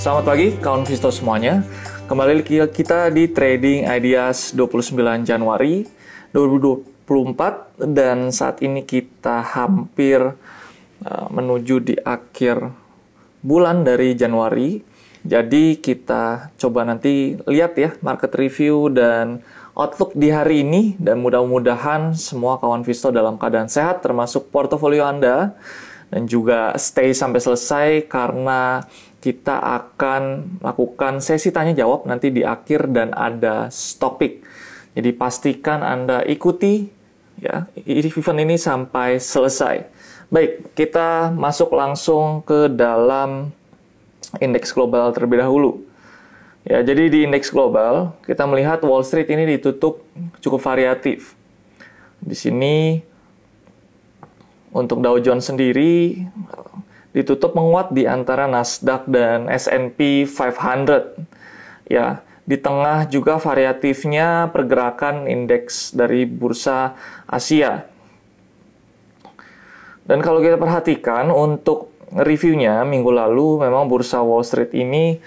Selamat pagi kawan Visto semuanya. Kembali kita di Trading Ideas 29 Januari 2024 dan saat ini kita hampir uh, menuju di akhir bulan dari Januari. Jadi kita coba nanti lihat ya market review dan outlook di hari ini dan mudah-mudahan semua kawan Visto dalam keadaan sehat termasuk portofolio Anda dan juga stay sampai selesai karena kita akan melakukan sesi tanya jawab nanti di akhir dan ada topik. Jadi pastikan Anda ikuti ya event ini sampai selesai. Baik, kita masuk langsung ke dalam indeks global terlebih dahulu. Ya, jadi di indeks global kita melihat Wall Street ini ditutup cukup variatif. Di sini untuk Dow Jones sendiri ditutup menguat di antara Nasdaq dan S&P 500. Ya, di tengah juga variatifnya pergerakan indeks dari bursa Asia. Dan kalau kita perhatikan untuk reviewnya minggu lalu memang bursa Wall Street ini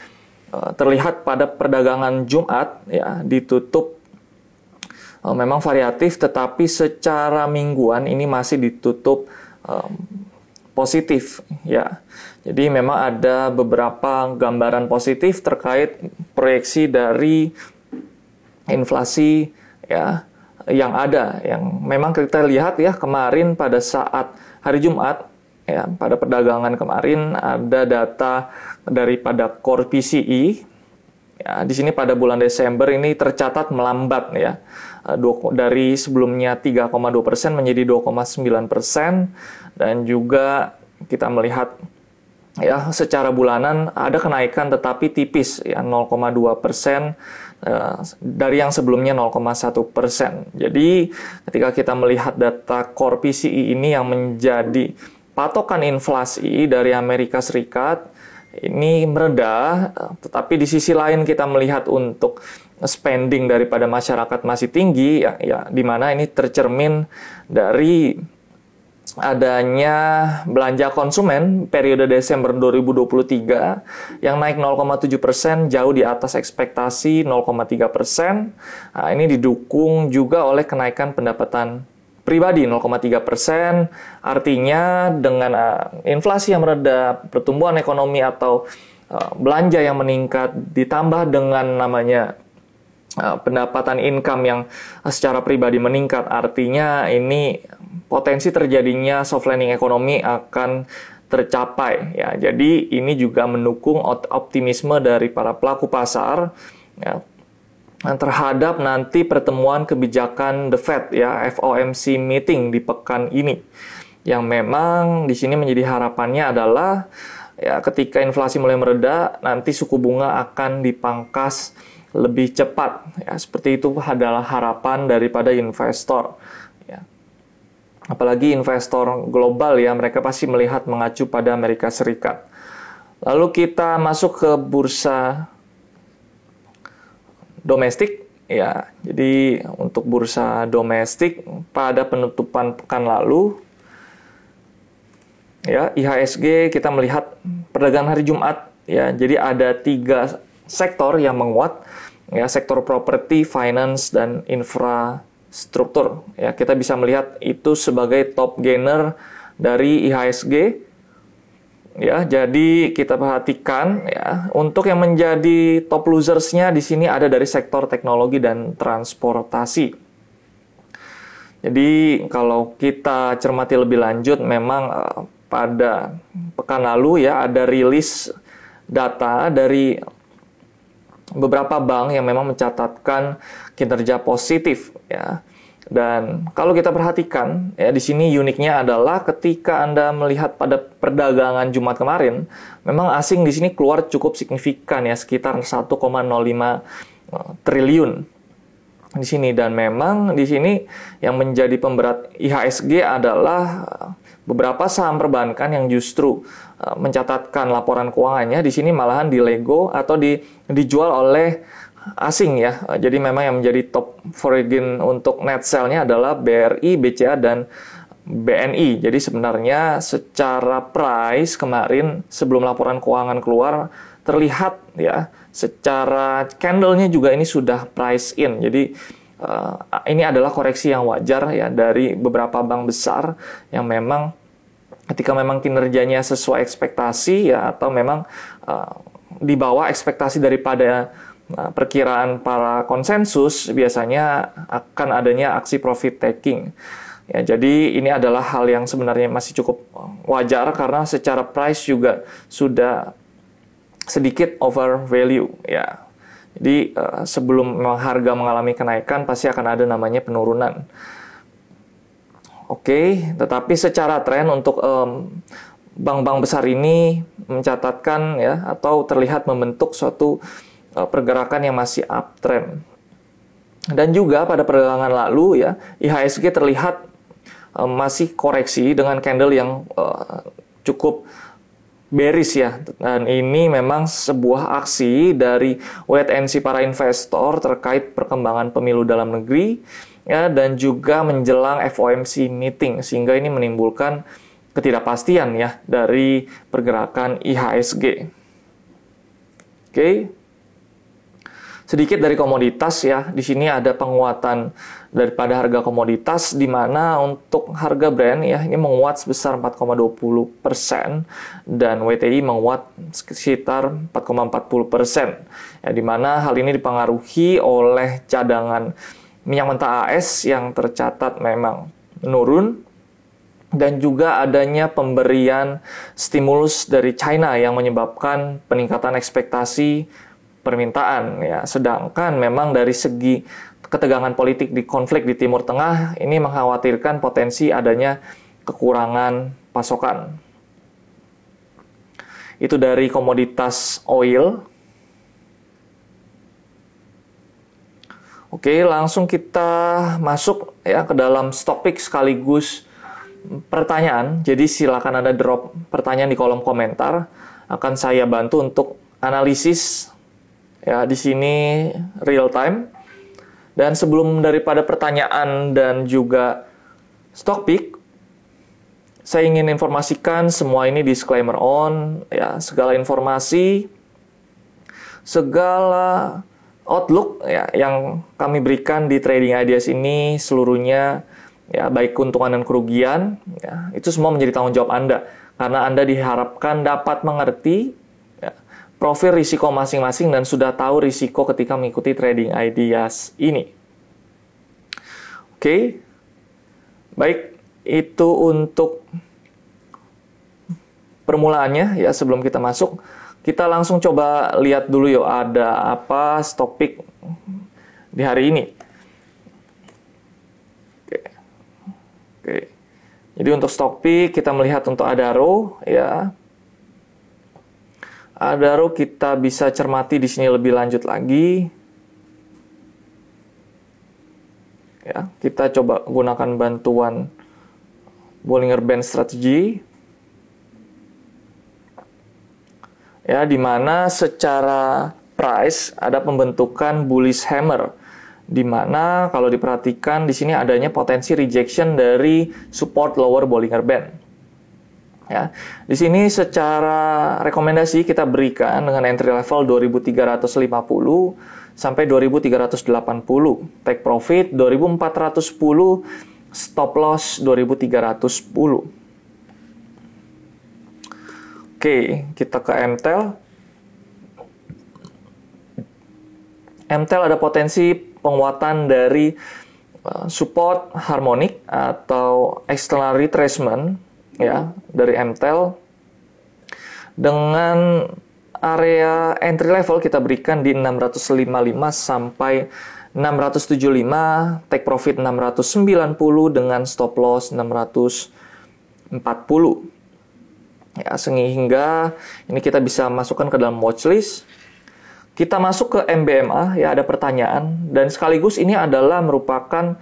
uh, terlihat pada perdagangan Jumat ya ditutup uh, memang variatif tetapi secara mingguan ini masih ditutup um, positif ya. Jadi memang ada beberapa gambaran positif terkait proyeksi dari inflasi ya yang ada yang memang kita lihat ya kemarin pada saat hari Jumat ya pada perdagangan kemarin ada data daripada core PCE ya di sini pada bulan Desember ini tercatat melambat ya dari sebelumnya 3,2% menjadi 2,9% dan juga kita melihat ya secara bulanan ada kenaikan tetapi tipis ya 0,2 persen uh, dari yang sebelumnya 0,1 persen. Jadi ketika kita melihat data core PCE ini yang menjadi patokan inflasi dari Amerika Serikat ini meredah, tetapi di sisi lain kita melihat untuk spending daripada masyarakat masih tinggi, ya, ya di mana ini tercermin dari adanya belanja konsumen periode Desember 2023 yang naik 0,7 persen jauh di atas ekspektasi 0,3 persen. Nah, ini didukung juga oleh kenaikan pendapatan pribadi 0,3 persen. Artinya dengan uh, inflasi yang mereda, pertumbuhan ekonomi atau uh, belanja yang meningkat ditambah dengan namanya uh, pendapatan income yang secara pribadi meningkat, artinya ini potensi terjadinya soft landing ekonomi akan tercapai ya. Jadi ini juga mendukung optimisme dari para pelaku pasar ya, terhadap nanti pertemuan kebijakan The Fed ya FOMC meeting di pekan ini. Yang memang di sini menjadi harapannya adalah ya ketika inflasi mulai mereda nanti suku bunga akan dipangkas lebih cepat ya seperti itu adalah harapan daripada investor apalagi investor global ya mereka pasti melihat mengacu pada Amerika Serikat. Lalu kita masuk ke bursa domestik ya. Jadi untuk bursa domestik pada penutupan pekan lalu ya IHSG kita melihat perdagangan hari Jumat ya. Jadi ada tiga sektor yang menguat ya sektor properti, finance dan infra struktur. Ya, kita bisa melihat itu sebagai top gainer dari IHSG. Ya, jadi kita perhatikan ya, untuk yang menjadi top losersnya di sini ada dari sektor teknologi dan transportasi. Jadi kalau kita cermati lebih lanjut, memang uh, pada pekan lalu ya ada rilis data dari beberapa bank yang memang mencatatkan kinerja positif ya. Dan kalau kita perhatikan ya di sini uniknya adalah ketika Anda melihat pada perdagangan Jumat kemarin, memang asing di sini keluar cukup signifikan ya sekitar 1,05 eh, triliun di sini. Dan memang di sini yang menjadi pemberat IHSG adalah eh, beberapa saham perbankan yang justru uh, mencatatkan laporan keuangannya. Di sini malahan di Lego atau di dijual oleh asing ya. Uh, jadi memang yang menjadi top foreign untuk net sale-nya adalah BRI, BCA dan BNI. Jadi sebenarnya secara price kemarin sebelum laporan keuangan keluar terlihat ya secara candlenya juga ini sudah price in. Jadi uh, ini adalah koreksi yang wajar ya dari beberapa bank besar yang memang ketika memang kinerjanya sesuai ekspektasi ya atau memang uh, di bawah ekspektasi daripada uh, perkiraan para konsensus biasanya akan adanya aksi profit taking. Ya, jadi ini adalah hal yang sebenarnya masih cukup wajar karena secara price juga sudah sedikit over value ya. Jadi uh, sebelum harga mengalami kenaikan pasti akan ada namanya penurunan. Oke, okay, tetapi secara tren untuk bank-bank um, besar ini mencatatkan ya atau terlihat membentuk suatu pergerakan yang masih uptrend. Dan juga pada perdagangan lalu ya IHSG terlihat uh, masih koreksi dengan candle yang uh, cukup bearish ya. Dan ini memang sebuah aksi dari wait and see para investor terkait perkembangan pemilu dalam negeri ya dan juga menjelang FOMC meeting sehingga ini menimbulkan ketidakpastian ya dari pergerakan IHSG. Oke. Okay sedikit dari komoditas ya. Di sini ada penguatan daripada harga komoditas di mana untuk harga brand ya ini menguat sebesar 4,20 persen dan WTI menguat sekitar 4,40 persen. Ya, di mana hal ini dipengaruhi oleh cadangan minyak mentah AS yang tercatat memang menurun dan juga adanya pemberian stimulus dari China yang menyebabkan peningkatan ekspektasi permintaan ya. Sedangkan memang dari segi ketegangan politik di konflik di Timur Tengah ini mengkhawatirkan potensi adanya kekurangan pasokan. Itu dari komoditas oil. Oke, langsung kita masuk ya ke dalam topik sekaligus pertanyaan. Jadi silakan Anda drop pertanyaan di kolom komentar. Akan saya bantu untuk analisis Ya, di sini real time. Dan sebelum daripada pertanyaan dan juga stock pick, saya ingin informasikan semua ini disclaimer on, ya, segala informasi, segala outlook ya yang kami berikan di trading ideas ini seluruhnya ya baik keuntungan dan kerugian ya itu semua menjadi tanggung jawab Anda karena Anda diharapkan dapat mengerti profil risiko masing-masing dan sudah tahu risiko ketika mengikuti trading ideas ini. Oke, baik itu untuk permulaannya ya sebelum kita masuk kita langsung coba lihat dulu yuk ada apa topik di hari ini. Oke. Oke. Jadi untuk topik kita melihat untuk Adaro ya Adaro kita bisa cermati di sini lebih lanjut lagi. Ya, kita coba gunakan bantuan Bollinger Band Strategy. Ya, di mana secara price ada pembentukan bullish hammer di mana kalau diperhatikan di sini adanya potensi rejection dari support lower Bollinger Band. Ya, di sini secara rekomendasi kita berikan dengan entry level 2350 sampai 2380, take profit 2410, stop loss 2310. Oke, kita ke MTEL. MTEL ada potensi penguatan dari uh, support harmonik atau external retracement ya dari MTEL dengan area entry level kita berikan di 655 sampai 675, take profit 690 dengan stop loss 640. Ya, sehingga ini kita bisa masukkan ke dalam watchlist. Kita masuk ke MBMA, ya ada pertanyaan dan sekaligus ini adalah merupakan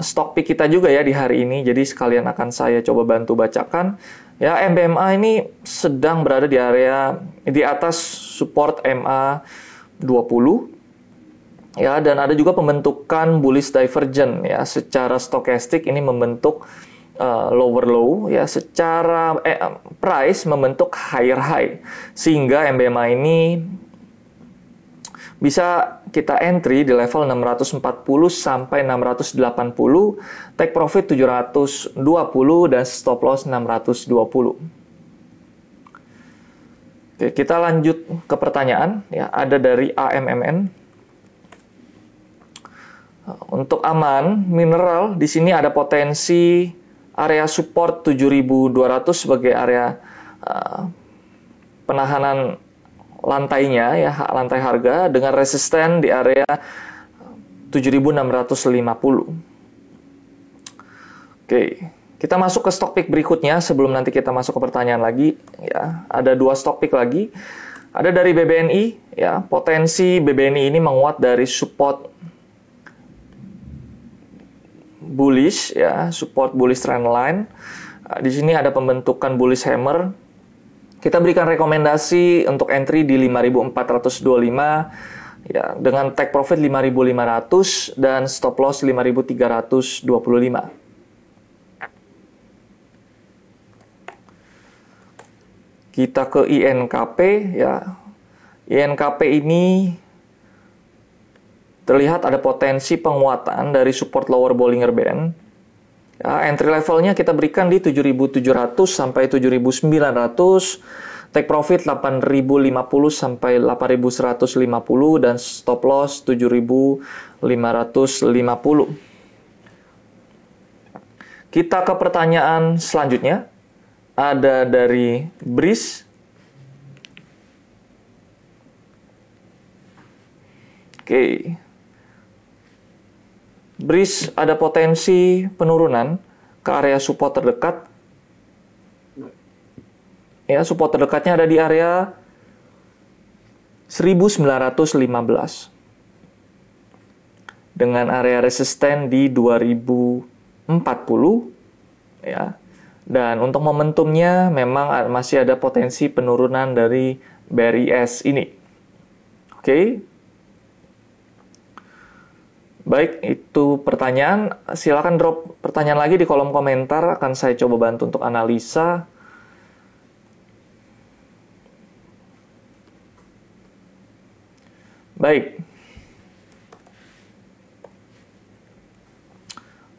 stok pick kita juga ya di hari ini. Jadi sekalian akan saya coba bantu bacakan. Ya, MBMA ini sedang berada di area di atas support MA 20 ya dan ada juga pembentukan bullish divergent ya secara stokastik ini membentuk uh, lower low ya secara eh, price membentuk higher high sehingga MBMA ini bisa kita entry di level 640 sampai 680, take profit 720 dan stop loss 620. Oke, kita lanjut ke pertanyaan ya, ada dari AMMN. Untuk aman, mineral di sini ada potensi area support 7200 sebagai area uh, penahanan lantainya ya lantai harga dengan resisten di area 7650. Oke, kita masuk ke stock pick berikutnya sebelum nanti kita masuk ke pertanyaan lagi ya. Ada dua stock pick lagi. Ada dari BBNI ya, potensi BBNI ini menguat dari support bullish ya, support bullish trend line. Di sini ada pembentukan bullish hammer kita berikan rekomendasi untuk entry di 5425 ya dengan take profit 5500 dan stop loss 5325. Kita ke INKP ya. INKP ini terlihat ada potensi penguatan dari support lower Bollinger Band entry levelnya kita berikan di 7.700 sampai 7.900, take profit 8.050 sampai 8.150 dan stop loss 7.550. Kita ke pertanyaan selanjutnya. Ada dari Bris. Oke. Okay. Bris ada potensi penurunan ke area support terdekat. Ya, support terdekatnya ada di area 1915 dengan area resisten di 2040 ya. Dan untuk momentumnya memang masih ada potensi penurunan dari BRIS ini. Oke. Baik, itu pertanyaan. Silakan drop pertanyaan lagi di kolom komentar. Akan saya coba bantu untuk analisa. Baik.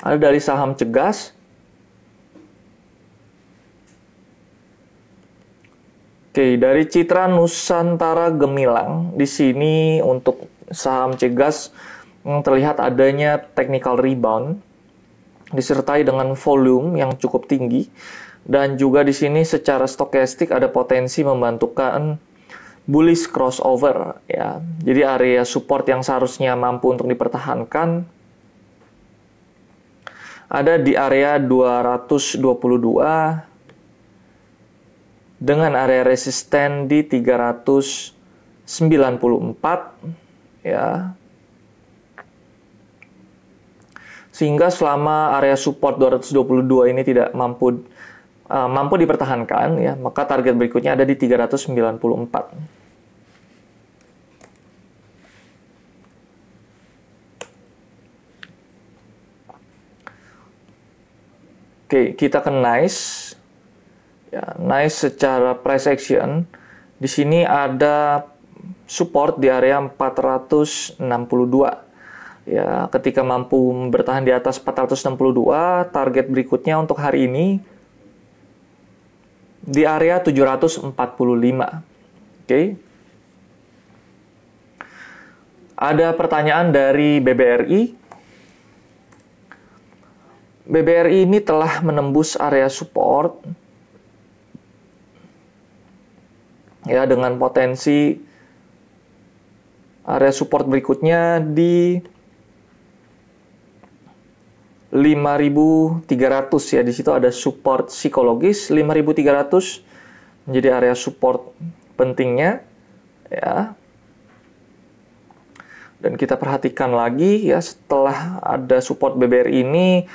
Ada dari saham cegas. Oke, dari Citra Nusantara Gemilang. Di sini untuk saham cegas terlihat adanya technical rebound disertai dengan volume yang cukup tinggi dan juga di sini secara stokastik ada potensi membantukan bullish crossover ya. Jadi area support yang seharusnya mampu untuk dipertahankan ada di area 222 dengan area resisten di 394 ya sehingga selama area support 222 ini tidak mampu uh, mampu dipertahankan ya maka target berikutnya ada di 394 Oke, kita ke nice. Ya, nice secara price action. Di sini ada support di area 462 Ya, ketika mampu bertahan di atas 462, target berikutnya untuk hari ini di area 745. Oke. Okay. Ada pertanyaan dari BBRI. BBRI ini telah menembus area support ya dengan potensi area support berikutnya di 5300 ya. Di situ ada support psikologis 5300 menjadi area support pentingnya ya. Dan kita perhatikan lagi ya setelah ada support BBRI ini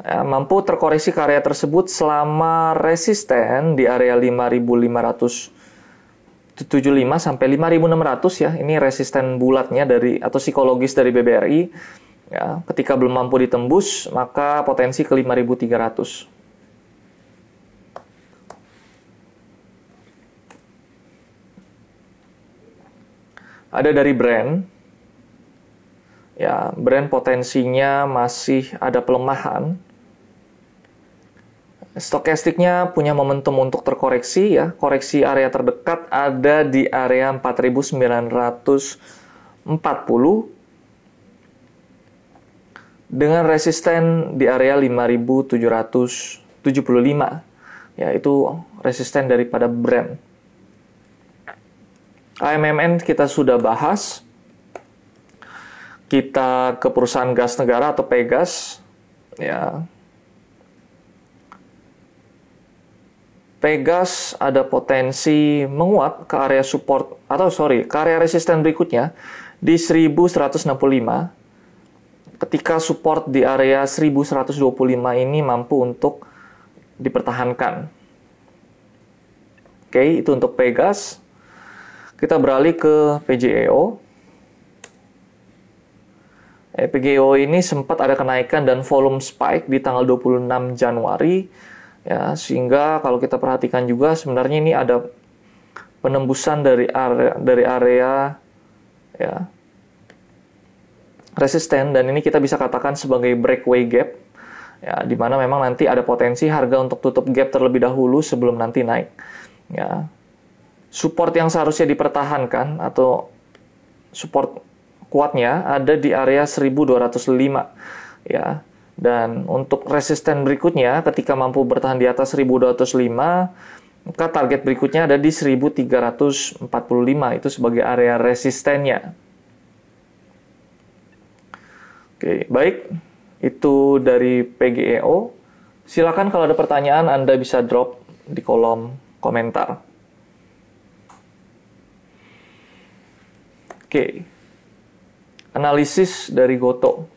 ya, mampu terkoreksi ke area tersebut selama resisten di area 5575 sampai 5600 ya. Ini resisten bulatnya dari atau psikologis dari BBRI Ya, ketika belum mampu ditembus, maka potensi ke 5300. Ada dari brand. Ya, brand potensinya masih ada pelemahan. Stokastiknya punya momentum untuk terkoreksi ya. Koreksi area terdekat ada di area 4940 dengan resisten di area 5775 ya itu resisten daripada brand AMMN kita sudah bahas. Kita ke perusahaan gas negara atau Pegas. Ya. Pegas ada potensi menguat ke area support atau sorry ke area resisten berikutnya di 1165 ketika support di area 1125 ini mampu untuk dipertahankan. Oke, itu untuk Pegas. Kita beralih ke PGEO. Eh, PGEO ini sempat ada kenaikan dan volume spike di tanggal 26 Januari ya sehingga kalau kita perhatikan juga sebenarnya ini ada penembusan dari area dari area ya resisten dan ini kita bisa katakan sebagai breakaway gap. Ya di mana memang nanti ada potensi harga untuk tutup gap terlebih dahulu sebelum nanti naik. Ya support yang seharusnya dipertahankan atau support kuatnya ada di area 1205 ya dan untuk resisten berikutnya ketika mampu bertahan di atas 1205 maka target berikutnya ada di 1345 itu sebagai area resistennya Oke, baik. Itu dari PGEO. Silakan kalau ada pertanyaan Anda bisa drop di kolom komentar. Oke. Analisis dari Goto.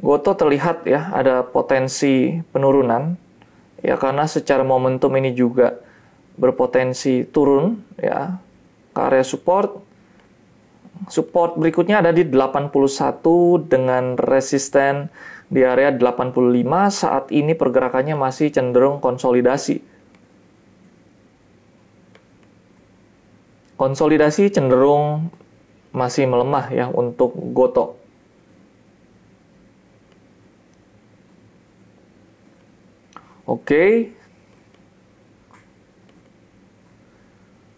Goto terlihat ya ada potensi penurunan ya karena secara momentum ini juga berpotensi turun ya ke area support. Support berikutnya ada di 81 dengan resisten di area 85. Saat ini pergerakannya masih cenderung konsolidasi. Konsolidasi cenderung masih melemah ya untuk Goto. Oke,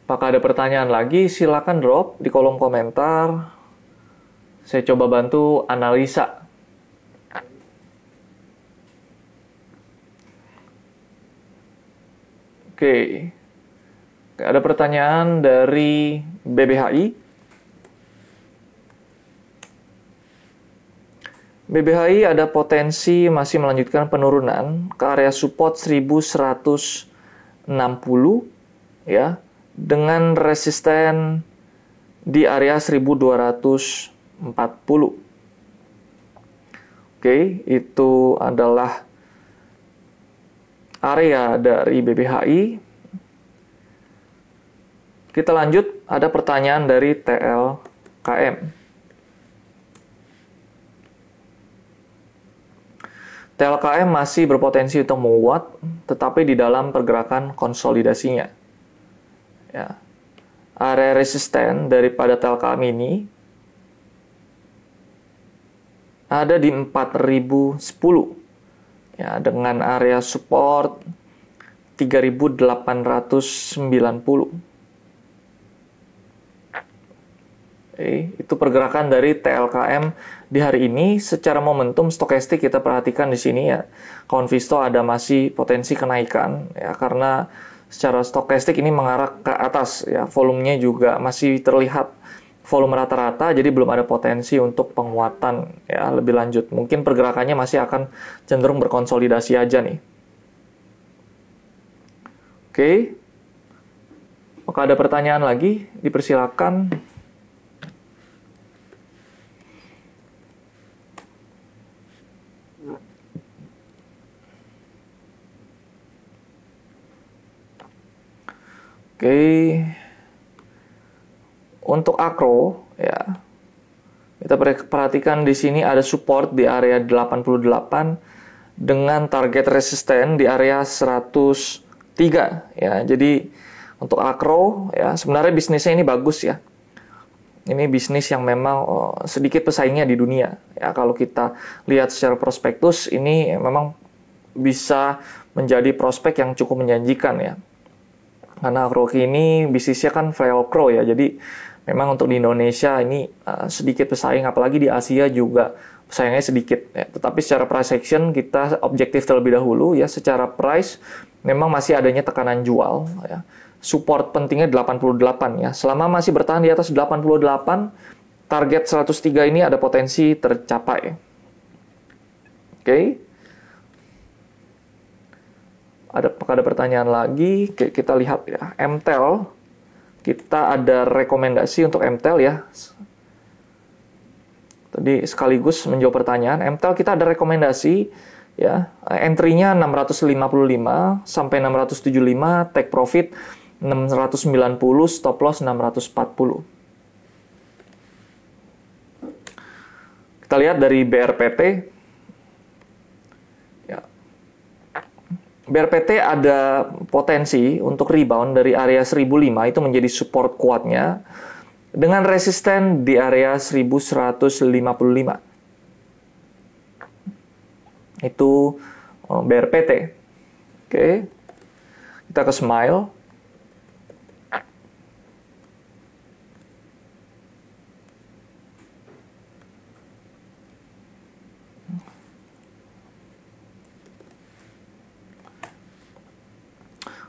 Apakah ada pertanyaan lagi? Silakan drop di kolom komentar. Saya coba bantu analisa. Oke. Ada pertanyaan dari BBHI. BBHI ada potensi masih melanjutkan penurunan ke area support 1160 ya dengan resisten di area 1240. Oke, itu adalah area dari BBHI. Kita lanjut, ada pertanyaan dari TLKM. TLKM masih berpotensi untuk menguat, tetapi di dalam pergerakan konsolidasinya ya, area resisten daripada Telkom ini ada di 4010 ya dengan area support 3890 Oke, itu pergerakan dari TLKM di hari ini. Secara momentum stokastik kita perhatikan di sini ya. Konvisto ada masih potensi kenaikan ya karena secara stokastik ini mengarah ke atas ya. Volumenya juga masih terlihat volume rata-rata jadi belum ada potensi untuk penguatan ya lebih lanjut. Mungkin pergerakannya masih akan cenderung berkonsolidasi aja nih. Oke. Apakah ada pertanyaan lagi? Dipersilakan Oke. Untuk akro ya. Kita perhatikan di sini ada support di area 88 dengan target resisten di area 103 ya. Jadi untuk Akro ya sebenarnya bisnisnya ini bagus ya. Ini bisnis yang memang oh, sedikit pesaingnya di dunia. Ya kalau kita lihat secara prospektus ini memang bisa menjadi prospek yang cukup menjanjikan ya. Karena Akro ini bisnisnya kan Velcro ya. Jadi memang untuk di Indonesia ini uh, sedikit pesaing apalagi di Asia juga sayangnya sedikit ya. Tetapi secara price action kita objektif terlebih dahulu ya secara price memang masih adanya tekanan jual ya. Support pentingnya 88 ya. Selama masih bertahan di atas 88 target 103 ini ada potensi tercapai. Oke. Okay. Ada ada pertanyaan lagi? Kita lihat ya. MTEL kita ada rekomendasi untuk MTEL ya Tadi sekaligus menjawab pertanyaan, MTEL kita ada rekomendasi ya, entry-nya 655 sampai 675, take profit 690, stop loss 640. Kita lihat dari BRPT. BRPT ada potensi untuk rebound dari area 1005 itu menjadi support kuatnya dengan resisten di area 1155. Itu oh, BRPT. Oke. Kita ke Smile.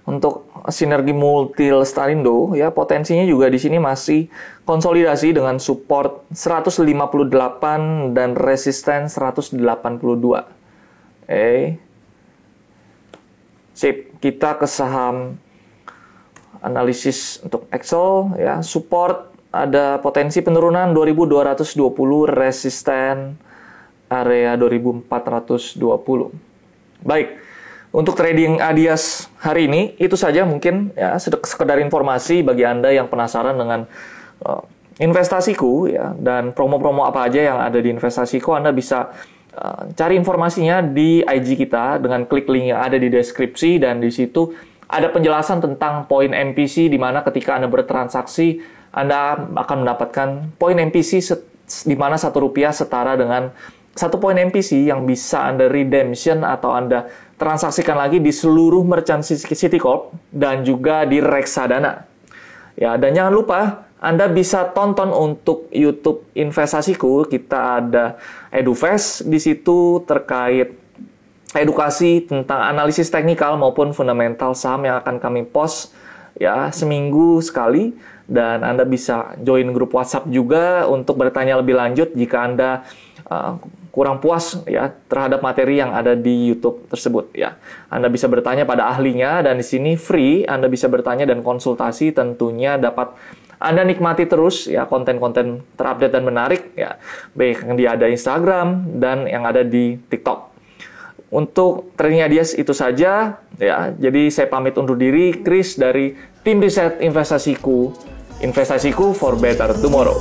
untuk sinergi multi Lestarindo ya potensinya juga di sini masih konsolidasi dengan support 158 dan resisten 182. Eh. Sip, kita ke saham analisis untuk Excel ya, support ada potensi penurunan 2220, resisten area 2420. Baik. Untuk trading Adias hari ini itu saja mungkin ya sekedar informasi bagi Anda yang penasaran dengan uh, investasiku ya dan promo-promo apa aja yang ada di investasiku Anda bisa uh, cari informasinya di IG kita dengan klik link yang ada di deskripsi dan di situ ada penjelasan tentang poin MPC di mana ketika Anda bertransaksi Anda akan mendapatkan poin MPC di mana satu rupiah setara dengan satu poin MPC yang bisa Anda redemption atau Anda transaksikan lagi di seluruh merchant Citicorp dan juga di reksadana. Ya, dan jangan lupa Anda bisa tonton untuk YouTube investasiku. Kita ada EduFest di situ terkait edukasi tentang analisis teknikal maupun fundamental saham yang akan kami post ya seminggu sekali dan Anda bisa join grup WhatsApp juga untuk bertanya lebih lanjut jika Anda uh, kurang puas ya terhadap materi yang ada di YouTube tersebut ya. Anda bisa bertanya pada ahlinya dan di sini free, Anda bisa bertanya dan konsultasi tentunya dapat anda nikmati terus ya konten-konten terupdate dan menarik ya, baik yang di ada Instagram dan yang ada di TikTok. Untuk trading ideas itu saja ya. Jadi saya pamit undur diri Chris dari tim riset investasiku. Investasiku for better tomorrow.